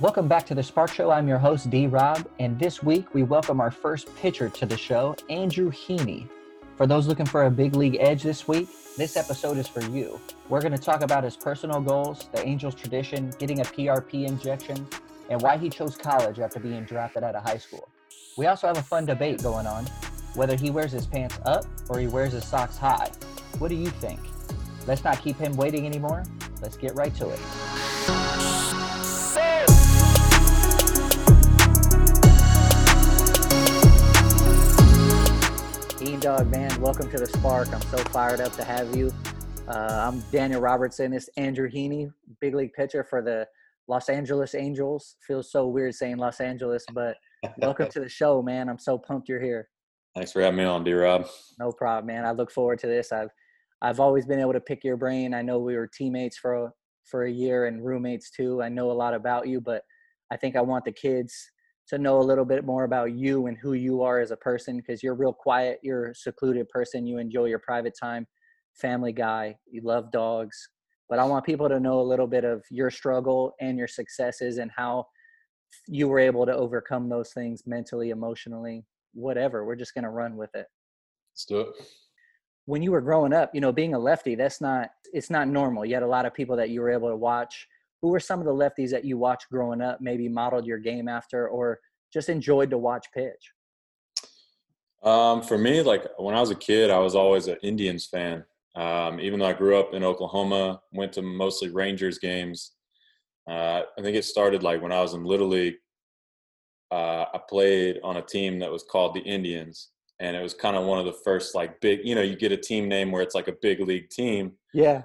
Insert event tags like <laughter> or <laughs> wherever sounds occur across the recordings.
Welcome back to the Sparkk Show. I'm your host, D Rob, and this week we welcome our first pitcher to the show, Andrew Heaney. For those looking for a big league edge this week, this episode is for you. We're going to talk about his personal goals, the Angels tradition, getting a PRP injection, and why he chose college after being drafted out of high school. We also have a fun debate going on whether he wears his pants up or he wears his socks high. What do you think? Let's not keep him waiting anymore. Let's get right to it. Heandog, man, welcome to the Sparkk. I'm so fired up to have you. Uh, I'm Daniel Robertson. This Andrew Heaney, big league pitcher for the Los Angeles Angels. Feels so weird saying Los Angeles, but welcome to the show, man. I'm so pumped you're here. Thanks for having me on, D Rob. No problem, man. I look forward to this. I've I've always been able to pick your brain. I know we were teammates for a, for a year and roommates too. I know a lot about you, but I think I want the kids to know a little bit more about you and who you are as a person because you're real quiet, you're a secluded person, you enjoy your private time, family guy, you love dogs. But I want people to know a little bit of your struggle and your successes and how you were able to overcome those things mentally, emotionally, whatever. We're just going to run with it. Let's do it. When you were growing up, you know, being a lefty, that's not it's not normal. You had a lot of people that you were able to watch who were some of the lefties that you watched growing up, maybe modeled your game after, or just enjoyed to watch pitch? Um, for me, like when I was a kid, I was always an Indians fan. Um, even though I grew up in Oklahoma, went to mostly Rangers games. Uh, I think it started like when I was in Little League. Uh, I played on a team that was called the Indians, and it was kind of one of the first like big. You know, you get a team name where it's like a big league team. Yeah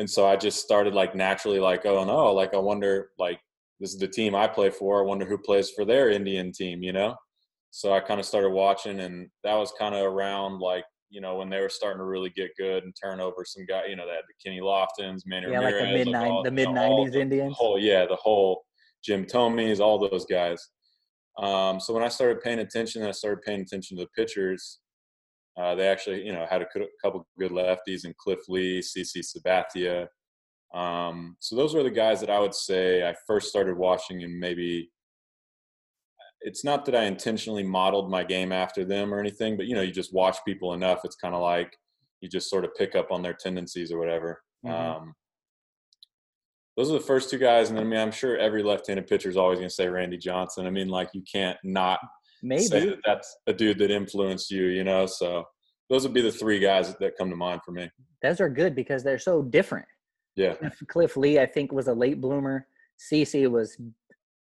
and so I just started like naturally like oh no like I wonder like this is the team I play for I wonder who plays for their Indian team you know? So I kind of started watching and that was kind of around like you know when they were starting to really get good and turn over some guy you know they had the Kenny Loftons Manny yeah Ramirez, like the mid nine the mid nineties Indians the whole yeah the whole Jim Thome's all those guys. Um, so when I started paying attention I started paying attention to the pitchers uh, they actually, you know, had a couple good lefties in Cliff Lee, CC Sabathia. Um, so those were the guys that I would say I first started watching, and maybe it's not that I intentionally modeled my game after them or anything, but you know, you just watch people enough. It's kind of like you just sort of pick up on their tendencies or whatever. Mm-hmm. Um, those are the first two guys, and I mean, I'm sure every left-handed pitcher is always going to say Randy Johnson. I mean, like you can't not Maybe that that's a dude that influenced you, you know. So those would be the three guys that come to mind for me. Those are good because they're so different. Yeah. Cliff Lee, I think, was a late bloomer. CC was,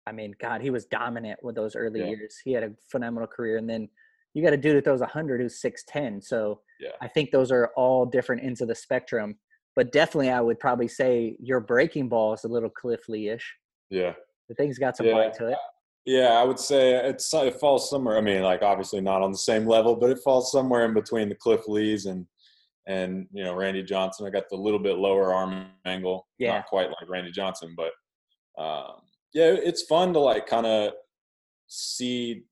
I mean, God, he was dominant with those early yeah. years. He had a phenomenal career, and then you got a dude that throws 100 who's 6'10. So yeah. I think those are all different ends of the spectrum. But definitely, I would probably say your breaking ball is a little Cliff Lee ish. Yeah. The thing's got some yeah. bite to it. Yeah, I would say it's it falls somewhere. I mean, like obviously not on the same level, but it falls somewhere in between the Cliff Lees and and you know Randy Johnson. I got the little bit lower arm angle, yeah. not quite like Randy Johnson, but um, yeah, it's fun to like kind of see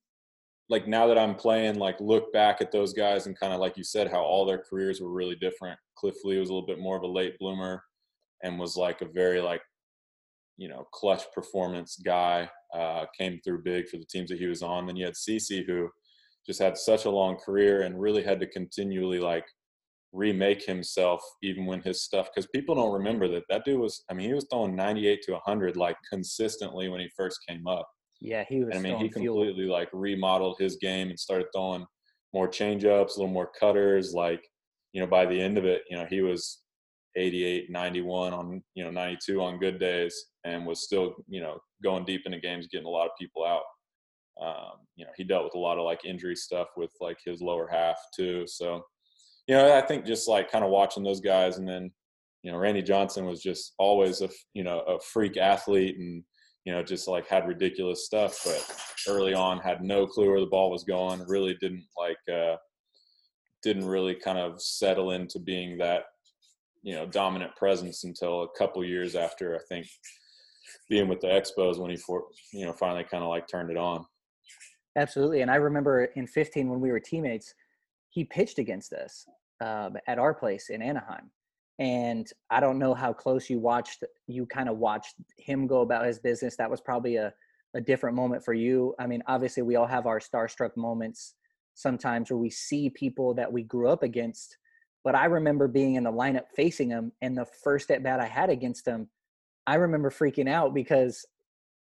like now that I'm playing, like look back at those guys and kind of like you said, how all their careers were really different. Cliff Lee was a little bit more of a late bloomer and was like a very like you know clutch performance guy uh, came through big for the teams that he was on. Then you had CC who just had such a long career and really had to continually like remake himself even when his stuff because people don't remember that that dude was I mean he was throwing 98 to 100 like consistently when he first came up. Yeah, he was. And, I mean he completely fuel. like remodeled his game and started throwing more changeups, a little more cutters. Like you know by the end of it, you know he was 88, 91 on you know 92 on good days and was still you know going deep into games, getting a lot of people out. Um, you know, he dealt with a lot of like injury stuff with like his lower half too. So, you know, I think just like kind of watching those guys, and then you know, Randy Johnson was just always a you know a freak athlete, and you know, just like had ridiculous stuff, but early on had no clue where the ball was going. Really didn't like uh, didn't really kind of settle into being that you know dominant presence until a couple years after I think being with the Expos when he for you know finally kind of like turned it on. Absolutely, and I remember in 15 when we were teammates, he pitched against us um, at our place in Anaheim, and I don't know how close you watched you kind of watched him go about his business. That was probably a a different moment for you. I mean, obviously we all have our starstruck moments sometimes where we see people that we grew up against. But I remember being in the lineup facing him, and the first at bat I had against him, I remember freaking out because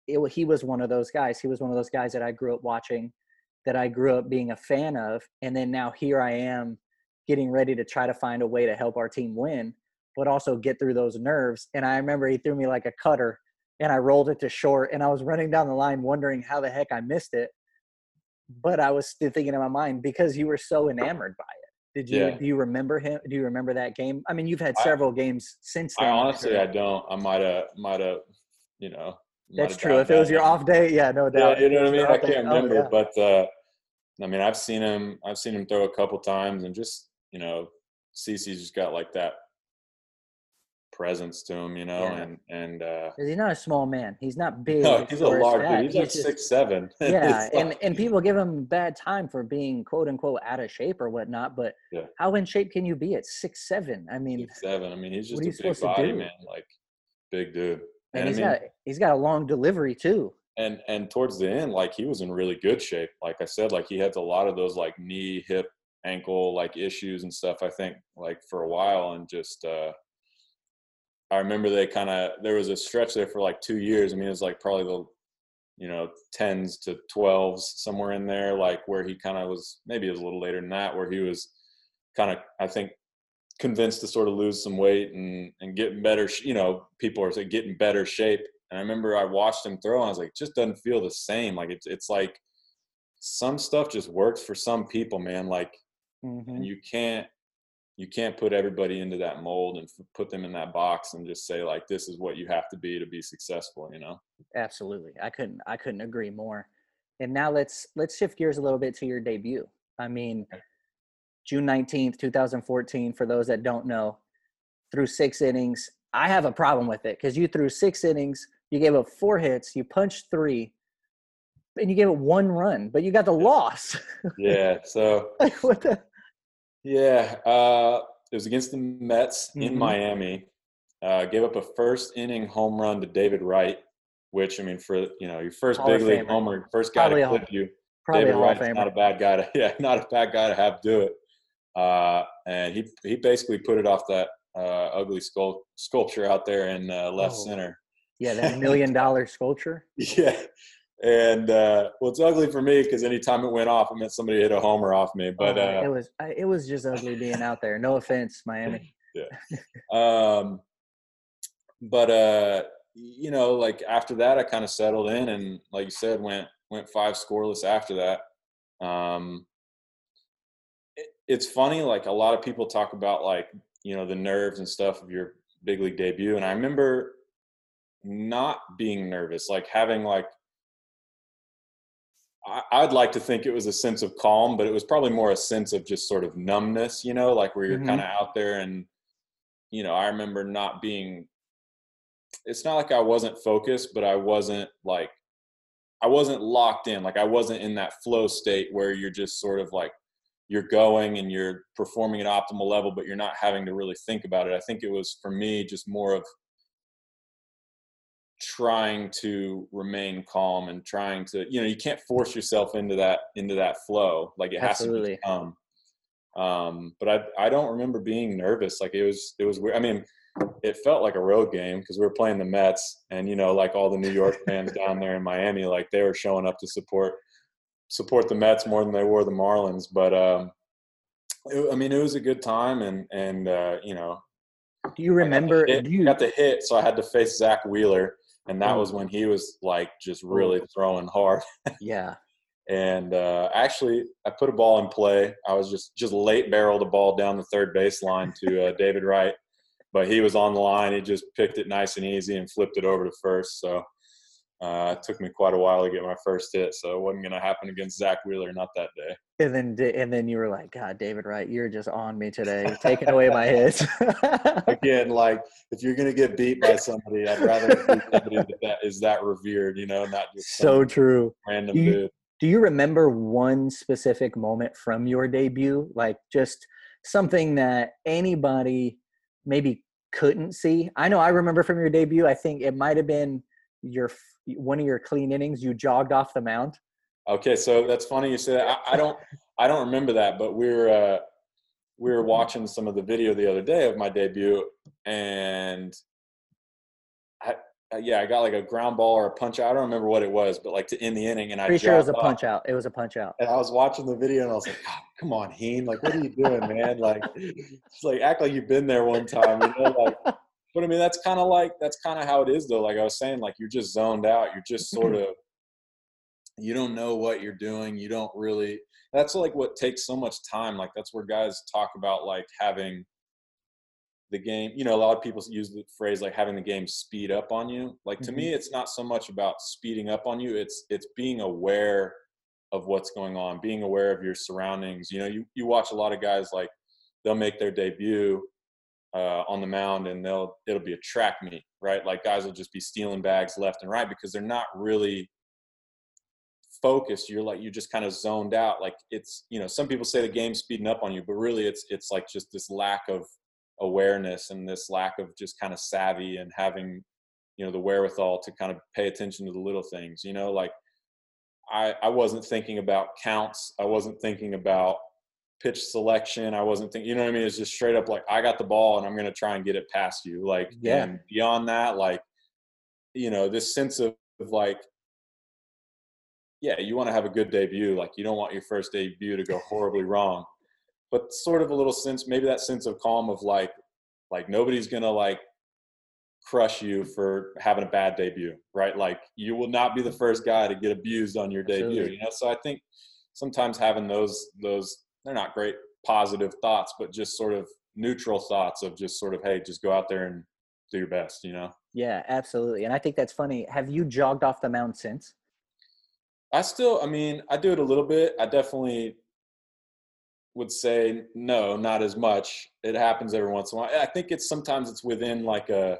it, he was one of those guys. He was one of those guys that I grew up watching, that I grew up being a fan of, and then now here I am, getting ready to try to find a way to help our team win but also get through those nerves. And I remember he threw me like a cutter and I rolled it to short and I was running down the line wondering how the heck I missed it. But I was still thinking in my mind because you were so enamored by it. Did you yeah. do you remember him? Do you remember that game? I mean, you've had several I, games since then. I honestly I don't. I might have might have, you know. That's true. If it was your off day, yeah, no doubt. Yeah, you know what I mean? I can't oh, remember, oh, yeah. but uh I mean, I've seen him I've seen him throw a couple times and just, you know, CC's just got like that presence to him, you know, yeah. and and uh, he's not a small man. He's not <laughs> big. No, he's a large dude. He's, he's like just, six seven. <laughs> Yeah, and and people give him bad time for being quote unquote out of shape or whatnot. But yeah. how in shape can you be at six seven? I mean, six seven. I mean, he's just a big body man, like big dude. And, and he's I mean, got he's got a long delivery too. And and towards the end, like he was in really good shape. Like I said, like he had a lot of those like knee, hip, ankle like issues and stuff. I think like for a while, and just. uh I remember they kind of there was a stretch there for like two years. I mean, it was like probably the you know tens to twelves somewhere in there, like where he kind of was. Maybe it was a little later than that, where he was kind of I think convinced to sort of lose some weight and and get better. You know, people are saying getting better shape. And I remember I watched him throw, and I was like, just doesn't feel the same. Like it's it's like some stuff just works for some people, man. Like, mm-hmm. and you can't you can't put everybody into that mold and put them in that box and just say like this is what you have to be to be successful you know? Absolutely i couldn't i couldn't agree more. And now let's let's shift gears a little bit to your debut. I mean june 19th 2014 for those that don't know through six innings. I have a problem with it because you threw six innings you gave up four hits you punched three and you gave it one run but you got the loss. <laughs> Yeah so like what the yeah, uh, it was against the Mets mm-hmm. in Miami. Uh, gave up a first inning home run to David Wright, which I mean, for you know your first Hall big league homer, first guy probably to clip you. David Wright's not a bad guy to <laughs> yeah, not a bad guy to have do it. Uh, and he he basically put it off that uh, ugly sculpt, sculpture out there in uh, left oh. center. Yeah, that <laughs> million dollar sculpture. yeah, and uh, well, it's ugly for me because anytime it went off, it meant somebody hit a homer off me. But uh, it was it was just ugly being out there. No offense, Miami. <laughs> yeah. Um, but uh, you know, like after that, I kind of settled in, and like you said, went went five scoreless after that. Um, it, it's funny, like a lot of people talk about like you know the nerves and stuff of your big league debut, and I remember not being nervous, like having like I'd like to think it was a sense of calm, but it was probably more a sense of just sort of numbness, you know, like where you're mm-hmm. kind of out there and, you know, I remember not being, it's not like I wasn't focused, but I wasn't like, I wasn't locked in. Like I wasn't in that flow state where you're just sort of like, you're going and you're performing at optimal level, but you're not having to really think about it. I think it was for me just more of trying to remain calm and trying to you know you can't force yourself into that into that flow like it has Absolutely. to come um but i i don't remember being nervous like it was it was weird i mean it felt like a road game because we were playing the mets and you know like all the new york fans down there in miami like they were showing up to support support the mets more than they were the marlins but um it, i mean it was a good time and and uh you know do you remember? I got, hit, you got the hit, so I had to face Zack Wheeler, and that was when he was like just really throwing hard. yeah. <laughs> And uh, actually, I put a ball in play. I was just just late barreled a ball down the third baseline to uh, David Wright, but he was on the line. He just picked it nice and easy and flipped it over to first. So uh, it took me quite a while to get my first hit, so it wasn't going to happen against Zack Wheeler, not that day. And then, and then you were like, "God, David Wright, you're just on me today, taking away my hits." <laughs> Again, like if you're going to get beat by somebody, I'd rather be somebody that, that is that revered, you know, not just so true. Random do you, dude. Do you remember one specific moment from your debut, like just something that anybody maybe couldn't see? I know I remember from your debut. I think it might have been your one of your clean innings. You jogged off the mound. Okay, so that's funny you say that. I, I don't I don't remember that, but we were uh, we were watching some of the video the other day of my debut, and I, uh, yeah, I got like a ground ball or a punch out. I don't remember what it was, but like to end the inning, and I pretty sure it was a punch out. It was a punch out. And I was watching the video, and I was like, oh, "Come on, Heen! Like, what are you doing, man? Like, <laughs> just like act like you've been there one time, you know? Like, but I mean, that's kind of like that's kind of how it is, though. Like I was saying, like you're just zoned out. You're just sort of you don't know what you're doing. You don't really. That's like what takes so much time. Like that's where guys talk about like having the game you know a lot of people use the phrase like having the game speed up on you like to mm-hmm. me it's not so much about speeding up on you it's it's being aware of what's going on being aware of your surroundings you know you, you watch a lot of guys like they'll make their debut uh, on the mound and they'll it'll be a track meet right? Like guys will just be stealing bags left and right because they're not really focused. You're like you're just kind of zoned out. Like it's you know some people say the game's speeding up on you but really it's it's like just this lack of awareness and this lack of just kind of savvy and having you know the wherewithal to kind of pay attention to the little things you know? Like i i wasn't thinking about counts. I wasn't thinking about pitch selection i wasn't thinking you know what i mean it's just straight up like i got the ball and i'm going to try and get it past you like yeah. and beyond that like you know this sense of, of like yeah you want to have a good debut like you don't want your first debut to go horribly <laughs> wrong but sort of a little sense, maybe that sense of calm of like, like nobody's gonna like crush you for having a bad debut, right? Like you will not be the first guy to get abused on your debut, you know. So I think sometimes having those those they're not great positive thoughts, but just sort of neutral thoughts of just sort of hey, just go out there and do your best, you know. Yeah, absolutely. And I think that's funny. Have you jogged off the mound since? I still, I mean, I do it a little bit. I definitely would say no, not as much. It happens every once in a while. I think it's sometimes it's within like a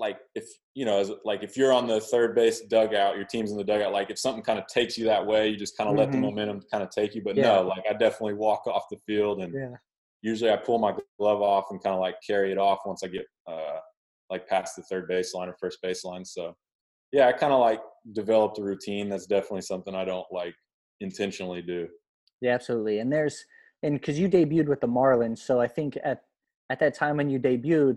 like if you know as like if you're on the third base dugout, your team's in the dugout. Like if something kind of takes you that way, you just kind of mm-hmm. let the mm-hmm. momentum kind of take you. But yeah. no, like I definitely walk off the field and yeah. usually I pull my glove off and kind of like carry it off once I get uh like past the third baseline or first baseline. So yeah, I kind of like developed a routine. That's definitely something I don't like intentionally do. Yeah, absolutely. And there's and because you debuted with the Marlins, so I think at at that time when you debuted,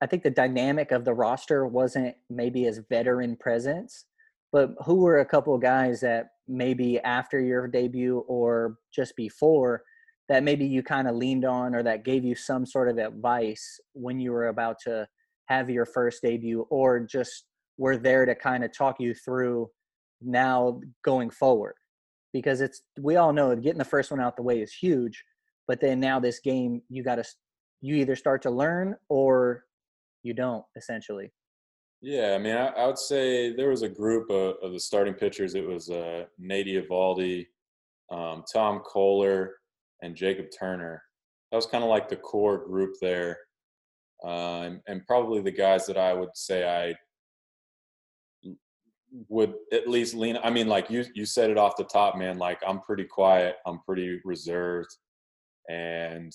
I think the dynamic of the roster wasn't maybe as veteran presence. But who were a couple of guys that maybe after your debut or just before that maybe you kind of leaned on or that gave you some sort of advice when you were about to have your first debut or just were there to kind of talk you through now going forward? because it's we all know getting the first one out the way is huge but then now this game you got to you either start to learn or you don't essentially. Yeah i mean i, I would say there was a group of, of the starting pitchers. It was uh, nate eovaldi um, tom Koehler, and jacob turner. That was kind of like the core group there. Uh, and, and probably the guys that i would say i would at least lean i mean like you you said it off the top man like i'm pretty quiet i'm pretty reserved and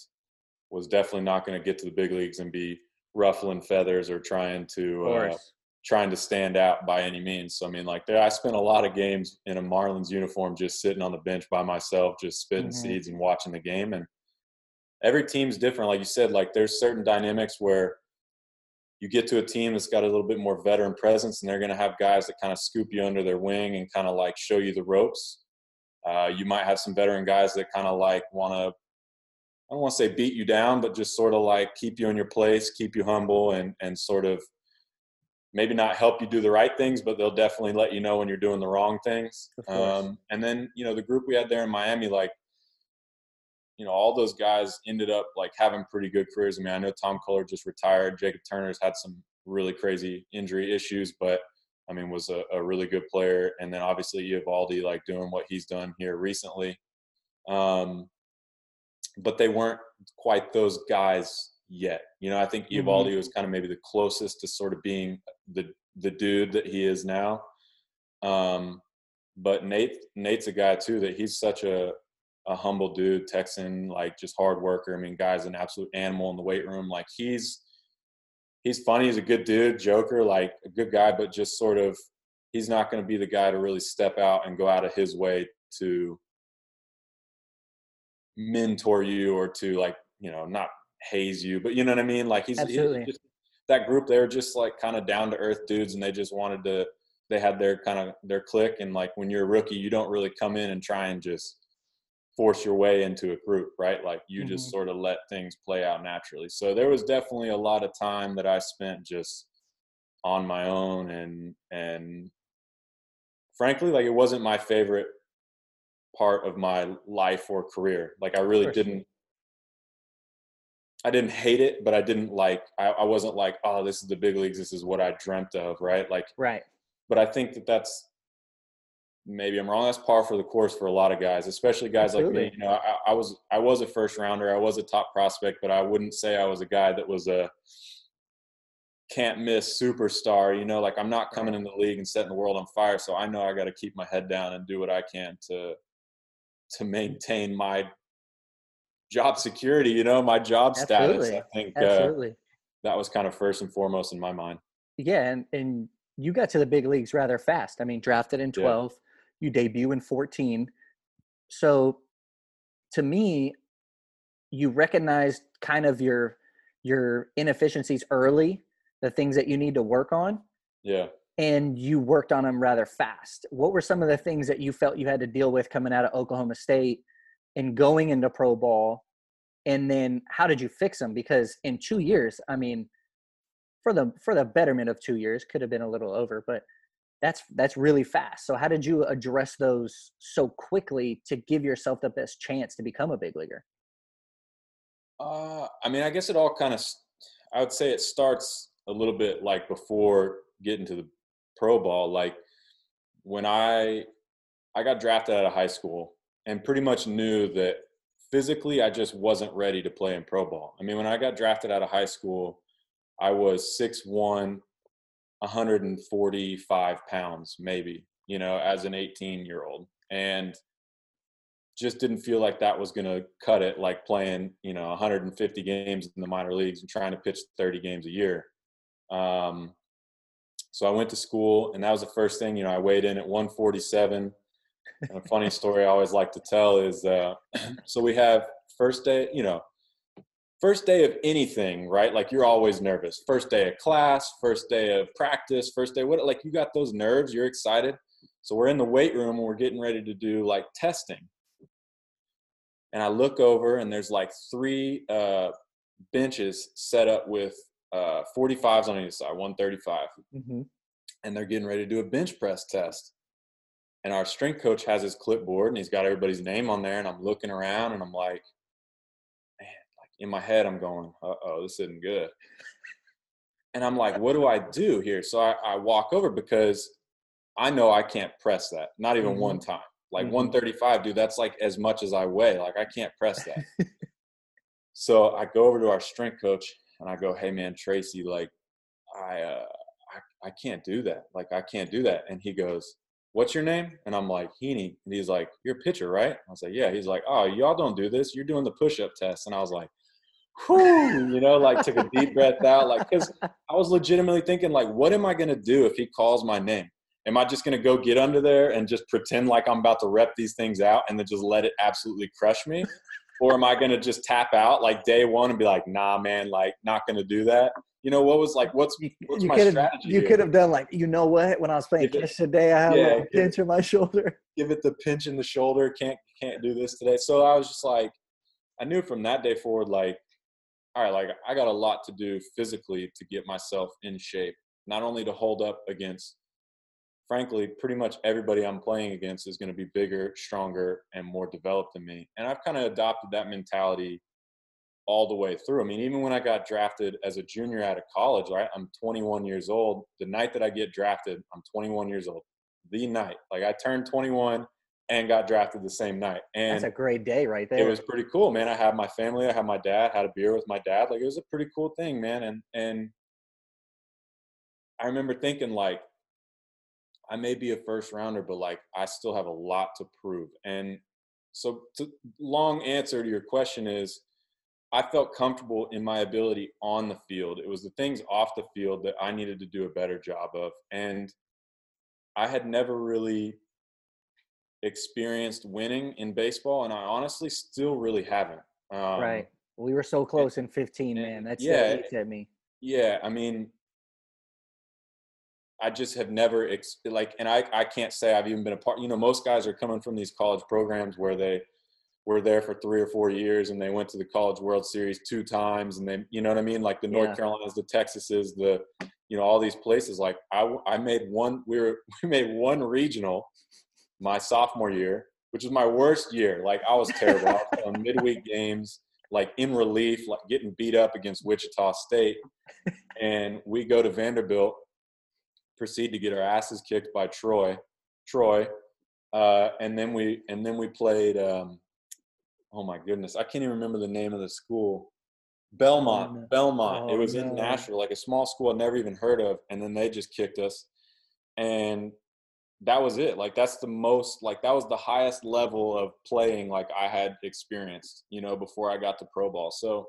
was definitely not going to get to the big leagues and be ruffling feathers or trying to uh, trying to stand out by any means so i mean like there i spent a lot of games in a marlins uniform just sitting on the bench by myself just spitting mm-hmm. seeds and watching the game and every team's different like you said like there's certain dynamics where you get to a team that's got a little bit more veteran presence and they're going to have guys that kind of scoop you under their wing and kind of like show you the ropes. Uh, you might have some veteran guys that kind of like want to, I don't want to say beat you down, but just sort of like keep you in your place, keep you humble, and and sort of maybe not help you do the right things, but they'll definitely let you know when you're doing the wrong things. Um, and then you know the group we had there in Miami, like you know, all those guys ended up like having pretty good careers. I mean, I know Tom Koehler just retired. Jacob Turner's had some really crazy injury issues, but I mean, was a, a really good player. And then obviously Eovaldi, like doing what he's done here recently. Um, but they weren't quite those guys yet. You know, I think mm-hmm. Was kind of maybe the closest to sort of being the the dude that he is now. Um, but Nate Nate's a guy too that he's such a a humble dude, Texan, like just hard worker. I mean, guy's an absolute animal in the weight room. Like he's he's funny. He's a good dude, joker, like a good guy, but just sort of he's not going to be the guy to really step out and go out of his way to mentor you or to like you know not haze you, but you know what I mean. Like he's, he's just, that group. They were just like kind of down to earth dudes, and they just wanted to. They had their kind of their click, and like when you're a rookie, you don't really come in and try and just force your way into a group, right? Like you mm-hmm. just sort of let things play out naturally. So there was definitely a lot of time that I spent just on my own and and frankly like it wasn't my favorite part of my life or career. Like I really didn't I didn't hate it, but I didn't like I, I wasn't like, oh, this is the big leagues, this is what I dreamt of, right? Like Right. But I think that that's maybe I'm wrong. That's par for the course for a lot of guys, especially guys Absolutely. like me. You know, I, I, was I was a first rounder, I was a top prospect, but I wouldn't say I was a guy that was a can't miss superstar. You know, like I'm not coming in the league and setting the world on fire. So I know I got to keep my head down and do what I can to to maintain my job security. You know, my job Absolutely. status. I think uh, that was kind of first and foremost in my mind. Yeah, and and you got to the big leagues rather fast. I mean, drafted in 12, you debut in 14. So to me, you recognized kind of your your inefficiencies early, the things that you need to work on. Yeah. And you worked on them rather fast. What were some of the things that you felt you had to deal with coming out of Oklahoma State and going into pro ball? And then how did you fix them? Because in two years, I mean, for the for the betterment of two years, could have been a little over, but that's that's really fast. So how did you address those so quickly to give yourself the best chance to become a big leaguer? Uh, I mean, I guess it all kind of, I would say it starts a little bit like before getting to the pro ball. Like when I, I got drafted out of high school and pretty much knew that physically I just wasn't ready to play in pro ball. I mean, when I got drafted out of high school, I was six one, 145 pounds, maybe, you know, as an 18 year old. And just didn't feel like that was going to cut it, like playing, you know, 150 games in the minor leagues and trying to pitch 30 games a year. Um, so I went to school, and that was the first thing, you know, I weighed in at 147. And a funny story I always like to tell is uh, <clears throat> so we have first day, you know, first day of anything, right? Like you're always nervous. First day of class, first day of practice, first day what like you got those nerves, you're excited. So we're in the weight room and we're getting ready to do like testing. And I look over and there's like three uh, benches set up with uh, 45s on either side, 135. Mm-hmm. And they're getting ready to do a bench press test. And our strength coach has his clipboard and he's got everybody's name on there. And I'm looking around and I'm like, man, like in my head, I'm going, uh oh, this isn't good. And I'm like, what do I do here? So I, I walk over because I know I can't press that, not even mm-hmm. one time. Like mm-hmm. 135, dude, that's like as much as I weigh. Like I can't press that. <laughs> so I go over to our strength coach and I go, hey man, Tracy, like I, uh, I, I can't do that. Like I can't do that. And he goes, what's your name? And I'm like, Heaney. And he's like, you're a pitcher, right? I was like, yeah. He's like, oh, y'all don't do this. You're doing the push-up test. And I was like, whew, you know, like took a deep breath out, like because I was legitimately thinking, like, what am I gonna do if he calls my name? Am I just gonna go get under there and just pretend like I'm about to rep these things out and then just let it absolutely crush me? Or am I gonna just tap out like day one and be like, nah, man, like not gonna do that? You know, what was like, what's, what's you my strategy? You could have done like, you know what? When I was playing catch today, I had yeah, a pinch in my shoulder. Give it the pinch in the shoulder. Can't can't do this today. So I was just like, I knew from that day forward, like all right, like I got a lot to do physically to get myself in shape, not only to hold up against, frankly, pretty much everybody I'm playing against is going to be bigger, stronger, and more developed than me. And I've kind of adopted that mentality all the way through. I mean, even when I got drafted as a junior out of college, right? I'm 21 years old. The night that I get drafted, I'm 21 years old. The night, like I turned 21 and got drafted the same night. And that's a great day right there. It was pretty cool, man. I had my family, I had my dad, had a beer with my dad. Like it was a pretty cool thing, man. And and I remember thinking like I may be a first rounder, but like I still have a lot to prove. And so to, long answer to your question is I felt comfortable in my ability on the field. It was the things off the field that I needed to do a better job of. And I had never really experienced winning in baseball, and I honestly still really haven't. Um, right. We were so close in 15, man. That's yeah, at me. Yeah, I mean, I just have never like, and I I can't say I've even been a part. You know, most guys are coming from these college programs where they were there for three or four years and they went to the College World Series two times, and they, you know what I mean, like the North yeah. Carolinas, the Texases, the, you know, all these places. Like I I made one. We were <laughs> we made one regional my sophomore year, which was my worst year. Like I was terrible. I was on midweek games like in relief, like getting beat up against Wichita State. And we go to Vanderbilt proceed to get our asses kicked by Troy, Troy, uh, and then we and then we played. Um, oh my goodness, I can't even remember the name of the school. Belmont, oh, Belmont. Oh, it was no. in Nashville, like a small school I'd never even heard of, and then they just kicked us, and that was it. Like that's the most, like that was the highest level of playing like I had experienced, you know, before I got to pro ball. So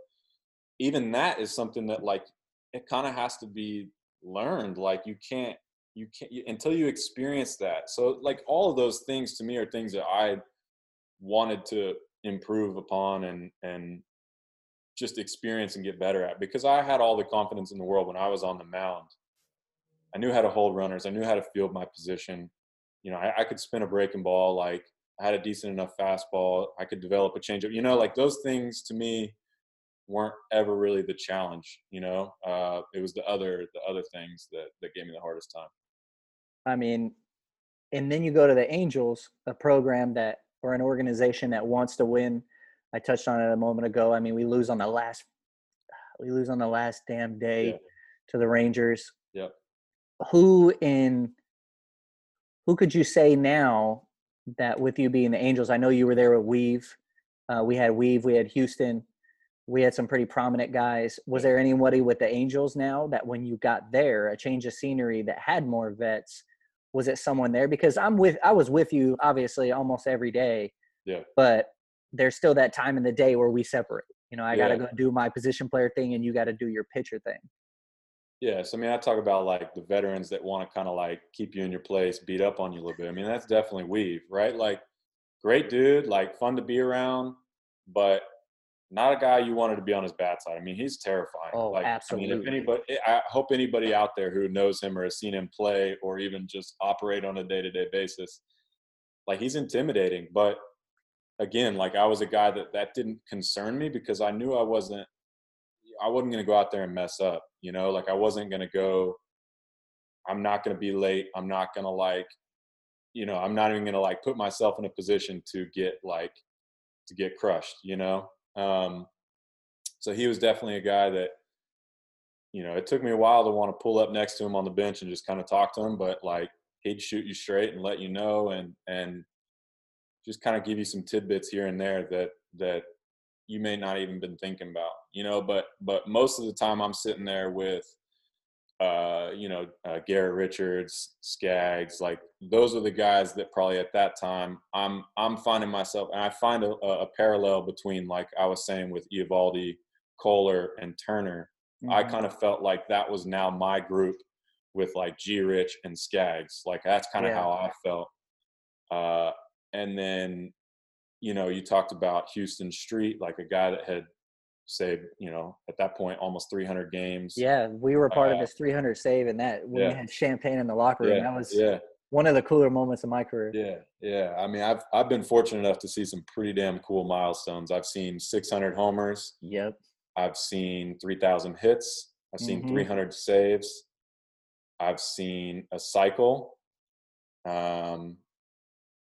even that is something that like it kind of has to be learned like you can't you can't until you experience that. So like all of those things to me are things that i wanted to improve upon and and just experience and get better at because i had all the confidence in the world when i was on the mound. I knew how to hold runners i knew how to field my position. You know i, I could spin a breaking ball like i had a decent enough fastball i could develop a changeup you know like those things to me weren't ever really the challenge. You know, uh, it was the other the other things that that gave me the hardest time. I mean, and then you go to the Angels, a program that or an organization that wants to win. I touched on it a moment ago. I mean, we lose on the last <sighs> we lose on the last damn day yeah. to the Rangers. Yep. Who in who could you say now that with you being the Angels? I know you were there with Weave. Uh, we had Weave. We had Huston we had some pretty prominent guys. Was there anybody with the Angels now that when you got there, a change of scenery that had more vets? Was it someone there? Because I'm with, I was with you obviously almost every day. Yeah. But there's still that time in the day where we separate. You know, I yeah. got to go do my position player thing, and you got to do your pitcher thing. Yes, I mean, I talk about like the veterans that want to kind of like keep you in your place, beat up on you a little bit. I mean, that's definitely Weave, right? Like, great dude, like fun to be around, but not a guy you wanted to be on his bad side. I mean, he's terrifying. Oh, like, absolutely. I mean, if anybody, I hope anybody out there who knows him or has seen him play or even just operate on a day to day basis, like he's intimidating. But again, like I was a guy that that didn't concern me because I knew I wasn't, I wasn't going to go out there and mess up. You know, like I wasn't going to go. I'm not going to be late. I'm not going to like, you know, I'm not even going to like put myself in a position to get like to get crushed. You know, um, so he was definitely a guy that, you know, it took me a while to want to pull up next to him on the bench and just kind of talk to him, but like he'd shoot you straight and let you know and and just kind of give you some tidbits here and there that that you may not even been thinking about, you know. But but most of the time I'm sitting there with uh, you know, uh, Garrett Richards, Skaggs, like those are the guys that probably at that time I'm I'm finding myself, and I find a, a parallel between like I was saying with Eovaldi, Koehler, and Turner. Mm-hmm. I kind of felt like that was now my group with like G Rich and Skaggs. Like that's kind of yeah. how I felt. Uh, and then, you know, you talked about Huston Street, like a guy that had saved, you know, at that point almost 300 games. Yeah, we were part uh, of his 300 save, and that when yeah. we had champagne in the locker room, yeah, that was yeah. one of the cooler moments of my career. Yeah, yeah. I mean, I've I've been fortunate enough to see some pretty damn cool milestones. I've seen 600 homers. Yep. I've seen 3,000 hits. I've seen mm-hmm. 300 saves. I've seen a cycle. Um,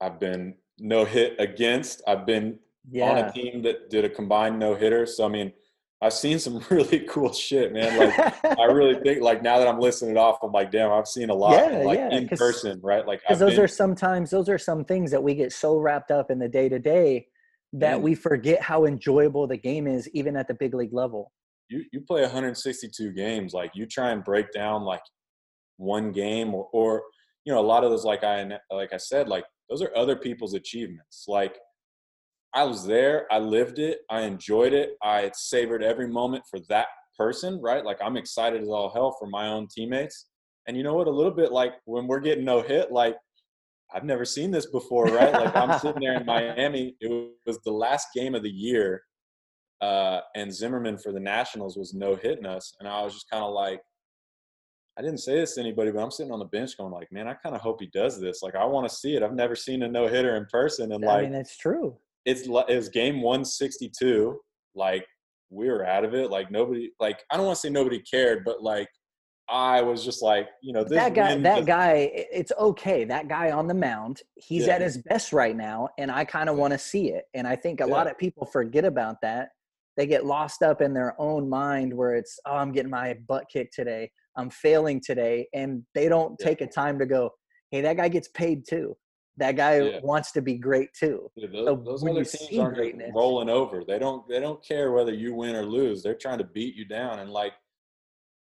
I've been no hit against. I've been yeah. on a team that did a combined no hitter. So I mean, I've seen some <laughs> really cool shit, man. Like I really <laughs> think like now that I'm listening it off, I'm like, damn, I've seen a lot yeah, like yeah. in person, right? Like because those been, are sometimes those are some things that we get so wrapped up in the day to day that mm-hmm. we forget how enjoyable the game is, even at the big league level. You you play 162 games, like you try and break down like one game or, or you know a lot of those like I like I said like those are other people's achievements. Like I was there, I lived it, I enjoyed it, I savored every moment for that person, right? Like I'm excited as all hell for my own teammates. And you know what? A little bit like when we're getting no hit, like I've never seen this before, right? Like I'm <laughs> sitting there in Miami. It was the last game of the year, uh, and Zimmermann for the Nationals was no hitting us, and I was just kind of like, I didn't say this to anybody, but I'm sitting on the bench going like, man, I kind of hope he does this. Like I want to see it. I've never seen a no hitter in person, and like, I mean, it's true. It's it's game 162. Like we were out of it. Like nobody, like I don't want to say nobody cared, but like I was just like, you know, that guy, that guy, it's okay. That guy on the mound, he's yeah. at his best right now, and I kind of want to see it. And I think a yeah. lot of people forget about that. They get lost up in their own mind where it's, oh, I'm getting my butt kicked today. I'm failing today, and they don't yeah. take a time to go, hey, that guy gets paid too. That guy wants to be great too. those, so those other teams aren't greatness, rolling over. They don't. They don't care whether you win or lose. They're trying to beat you down, and like,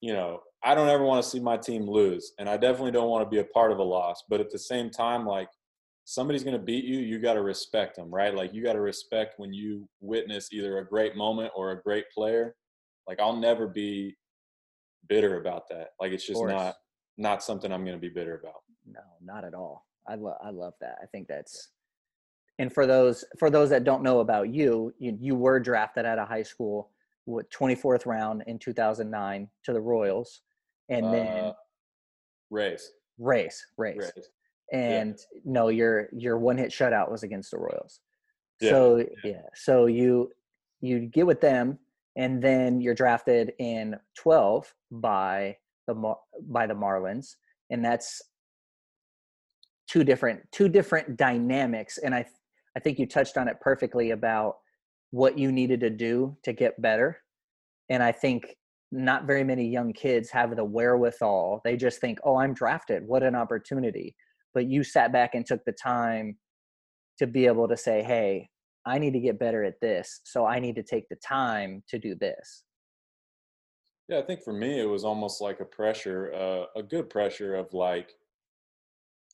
you know, I don't ever want to see my team lose, and I definitely don't want to be a part of a loss. But at the same time, like somebody's going to beat you, you got to respect them, right? Like you got to respect when you witness either a great moment or a great player. Like I'll never be bitter about that. Like it's just not not something I'm going to be bitter about. No, not at all. I love I love that. I think that's and for those for those that don't know about you, you you were drafted out of high school with 24th round in 2009 to the Royals and then uh, race, race, race, race. and yeah. no, your your one hit shutout was against the Royals. Yeah. So yeah. yeah, so you you get with them, and then you're drafted in 12 by the by the Marlins, and that's two different two different dynamics. And I I think you touched on it perfectly about what you needed to do to get better. And I think not very many young kids have the wherewithal. They just think, oh, I'm drafted. What an opportunity. But you sat back and took the time to be able to say, hey, I need to get better at this. So I need to take the time to do this. Yeah, I think for me, it was almost like a pressure, uh, a good pressure of like,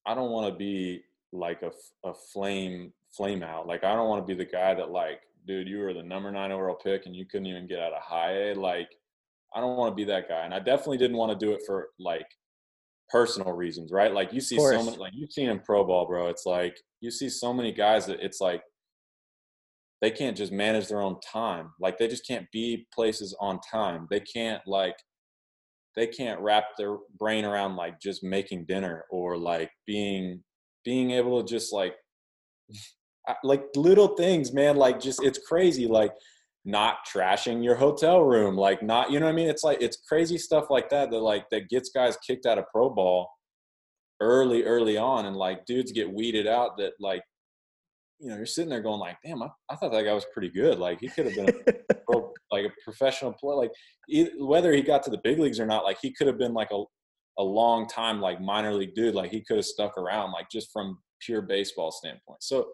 I don't want to be like a, a flame, flame out. Like, I don't want to be the guy that, like, dude, you were the number nine overall pick and you couldn't even get out of high A. Like, I don't want to be that guy. And I definitely didn't want to do it for like personal reasons, right? Like you see so many, like you've seen in pro ball, bro. It's like you see so many guys that it's like they can't just manage their own time. Like they just can't be places on time. They can't like they can't wrap their brain around like just making dinner or like being being able to just like <sighs> like little things, man. Like just it's crazy. Like not trashing your hotel room, like not, you know what I mean? It's like it's crazy stuff like that that like that gets guys kicked out of pro ball early, early on, and like dudes get weeded out that like, you know, you're sitting there going like, damn, I, I thought that guy was pretty good. Like he could have been a <laughs> pro, like a professional player. Like either, whether he got to the big leagues or not, like he could have been like a a long time like minor league dude. Like he could have stuck around like just from pure baseball standpoint. So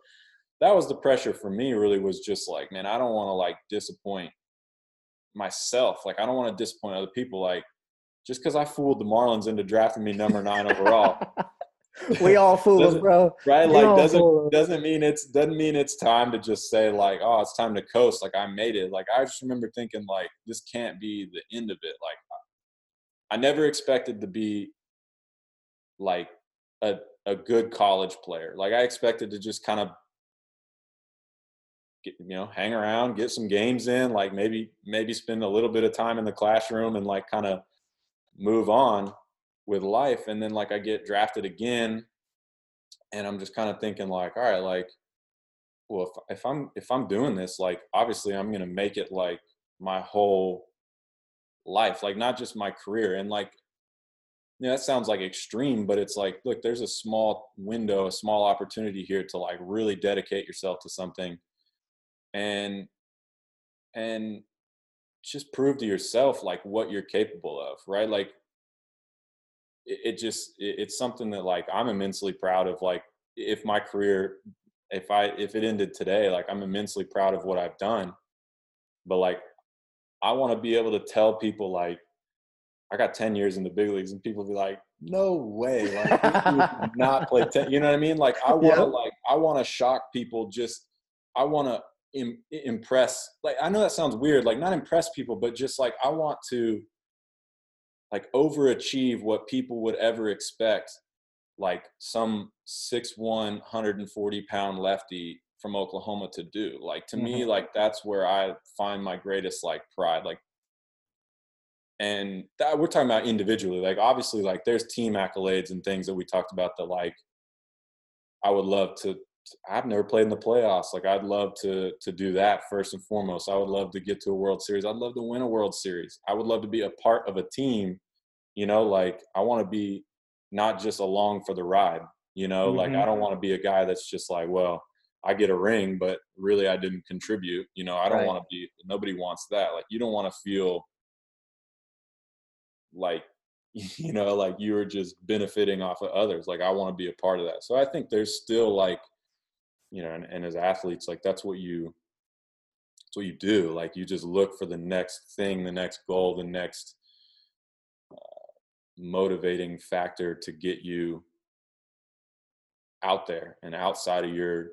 that was the pressure for me really was just like man i don't want to like disappoint myself like i don't want to disappoint other people like just because i fooled the marlins into drafting me number nine overall <laughs> <laughs> we all fooled bro. right? Like doesn't doesn't mean it's doesn't mean it's time to just say like oh it's time to coast. Like i made it. Like i just remember thinking like this can't be the end of it. Like i never expected to be like a a good college player. Like i expected to just kind of get, you know hang around get some games in like maybe maybe spend a little bit of time in the classroom and like kind of move on with life and then like i get drafted again and i'm just kind of thinking like all right like well if, if i'm if i'm doing this like obviously i'm gonna make it like my whole life like not just my career and like you know, that sounds like extreme, but it's like, look, there's a small window, a small opportunity here to like really dedicate yourself to something and and just prove to yourself like what you're capable of right? Like it, it just it, it's something that like i'm immensely proud of like if my career if i if it ended today like i'm immensely proud of what i've done but like i want to be able to tell people like i got 10 years in the big leagues and people be like no way like <laughs> not play 10 you know what i mean like i want to yeah. like i want to shock people just I want to Im- impress. Like I know that sounds weird, like not impress people, but just like I want to like overachieve what people would ever expect like some 6'1 140 pound lefty from oklahoma to do like to mm-hmm. me like that's where i find my greatest like pride like and that we're talking about individually like obviously like there's team accolades and things that we talked about that like i would love to i've never played in the playoffs like i'd love to to do that first and foremost. I would love to get to a world series. I'd love to win a world series. I would love to be a part of a team you know like i want to be not just along for the ride you know mm-hmm. like i don't want to be a guy that's just like well i get a ring but really i didn't contribute you know i don't right. want to be nobody wants that. Like you don't want to feel like <laughs> you know like you were just benefiting off of others. Like i want to be a part of that. So i think there's still like you know and, and as athletes like that's what you that's what you do like you just look for the next thing the next goal the next uh, motivating factor to get you out there and outside of your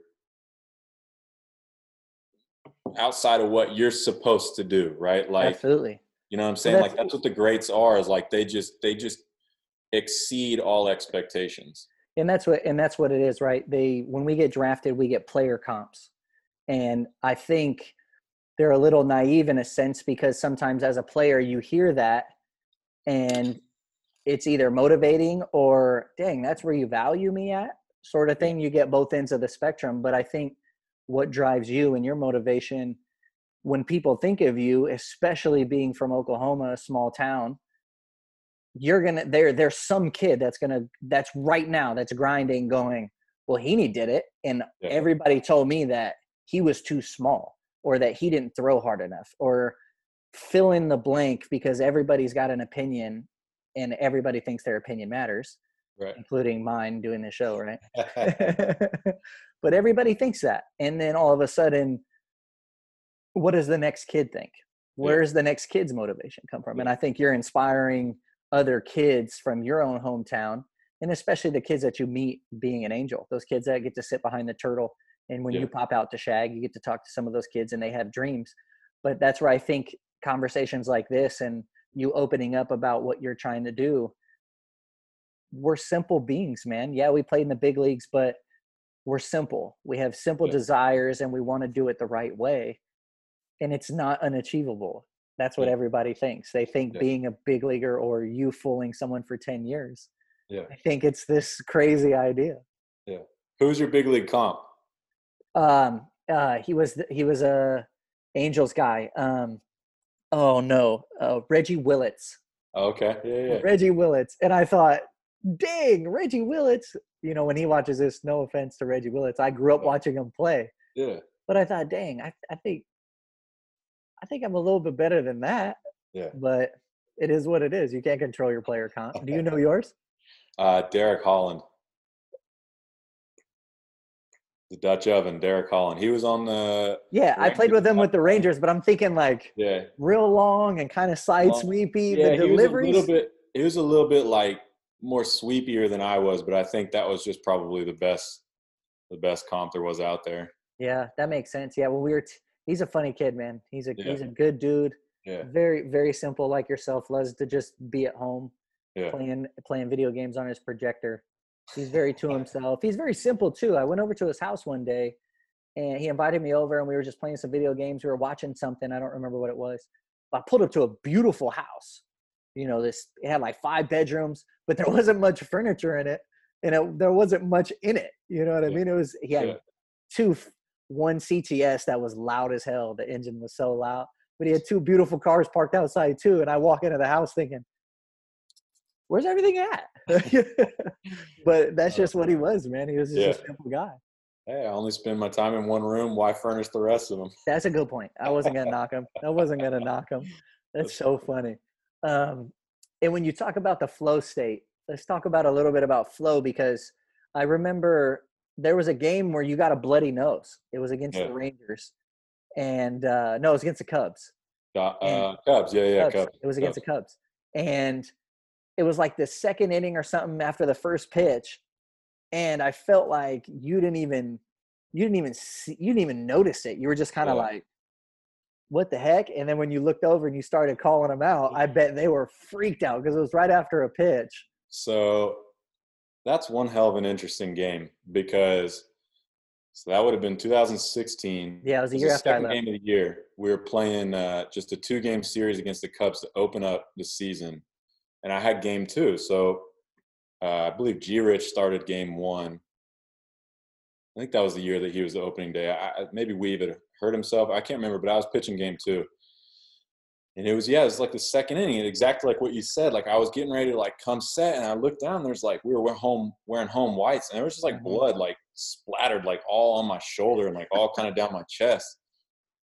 outside of what you're supposed to do right like absolutely you know what I'm saying? That's, like that's what the greats are is like they just they just exceed all expectations. And that's what and that's what it is, right? They when we get drafted, we get player comps. And I think they're a little naive in a sense because sometimes as a player you hear that and it's either motivating or dang, that's where you value me at sort of thing. You get both ends of the spectrum. But I think what drives you and your motivation when people think of you, especially being from Oklahoma, a small town, you're gonna there there's some kid that's gonna that's right now that's grinding going well Heaney did it and yeah. everybody told me that he was too small or that he didn't throw hard enough or fill in the blank because everybody's got an opinion and everybody thinks their opinion matters right. including mine doing the show right <laughs> <laughs> but everybody thinks that and then all of a sudden what does the next kid think? Where's yeah. the next kid's motivation come from? Yeah. And I think you're inspiring other kids from your own hometown, and especially the kids that you meet being an angel. Those kids that get to sit behind the turtle, and when yeah. you pop out to shag, you get to talk to some of those kids, and they have dreams. But that's where I think conversations like this and you opening up about what you're trying to do we're simple beings man yeah we played in the big leagues but we're simple we have simple yeah. desires and we want to do it the right way and it's not unachievable. That's what yeah. everybody thinks. They think yeah. being a big leaguer or you fooling someone for 10 years. Yeah. I think it's this crazy idea. Yeah. Who's your big league comp? Um uh he was he was a Angels guy. Um oh no, uh, Reggie Willits. Okay. Yeah, yeah. Reggie Willits. And I thought, dang, Reggie Willits. You know, when he watches this, no offense to Reggie Willits. I grew up watching him play. Yeah. But I thought, dang, I, I think I think I'm a little bit better than that. Yeah. But it is what it is. You can't control your player comp. Do you know <laughs> yours? Uh, Derek Holland. The Dutch oven, Derek Holland. He was on the. Yeah, I played with him with the Rangers, but I'm thinking like yeah, real long and kind of side long. sweepy. Yeah, the deliveries. He was a little bit. He was a little bit like more sweepier than I was, but I think that was just probably the best, the best comp there was out there. Yeah, that makes sense. Yeah, well, we were t- he's a funny kid, man. He's a yeah. he's a good dude. Yeah. Very very simple like yourself. Loves to just be at home, yeah. playing playing video games on his projector. He's very to himself. He's very simple too. I went over to his house one day, and he invited me over, and we were just playing some video games. We were watching something. I don't remember what it was. But I pulled up to a beautiful house. You know, this it had like five bedrooms, but there <laughs> wasn't much furniture in it, and it, there wasn't much in it. You know what I mean? It was he had two one CTS that was loud as hell. The engine was so loud. But he had two beautiful cars parked outside too. And I walk into the house thinking, where's everything at? <laughs> <laughs> but that's just what he was, man. He was just yeah. a simple guy. Hey, I only spend my time in one room. Why furnish the rest of them? That's a good point. I wasn't gonna knock him. I wasn't gonna knock him. <laughs> That's so funny. Um, and when you talk about the flow state, let's talk about a little bit about flow because I remember there was a game where you got a bloody nose. It was against yeah. the Rangers, and uh, no, it was against the Cubs. Uh, Cubs, yeah, yeah, Cubs. Cubs. It was against Cubs. the Cubs, and it was like the second inning or something after the first pitch, and I felt like you didn't even you didn't even see, you didn't even notice it. You were just kind of Yeah. like, what the heck? And then when you looked over and you started calling them out, I bet they were freaked out because it was right after a pitch. So that's one hell of an interesting game because so that would have been 2016. Yeah, it was a It was the after I second left. game of the year. We were playing uh, just a two game series against the Cubs to open up the season, and I had game two. So uh, I believe G. Rich started game one. I think that was the year that he was the opening day. I, I- maybe Weave had hurt himself. I can't remember, but I was pitching game two. And it was yeah, it was like the second inning, and exactly like what you said. Like I was getting ready to like come set, and I looked down. There's like we were home wearing home whites, and there was just like Mhm. blood like splattered like all on my shoulder and like all kind of down my chest.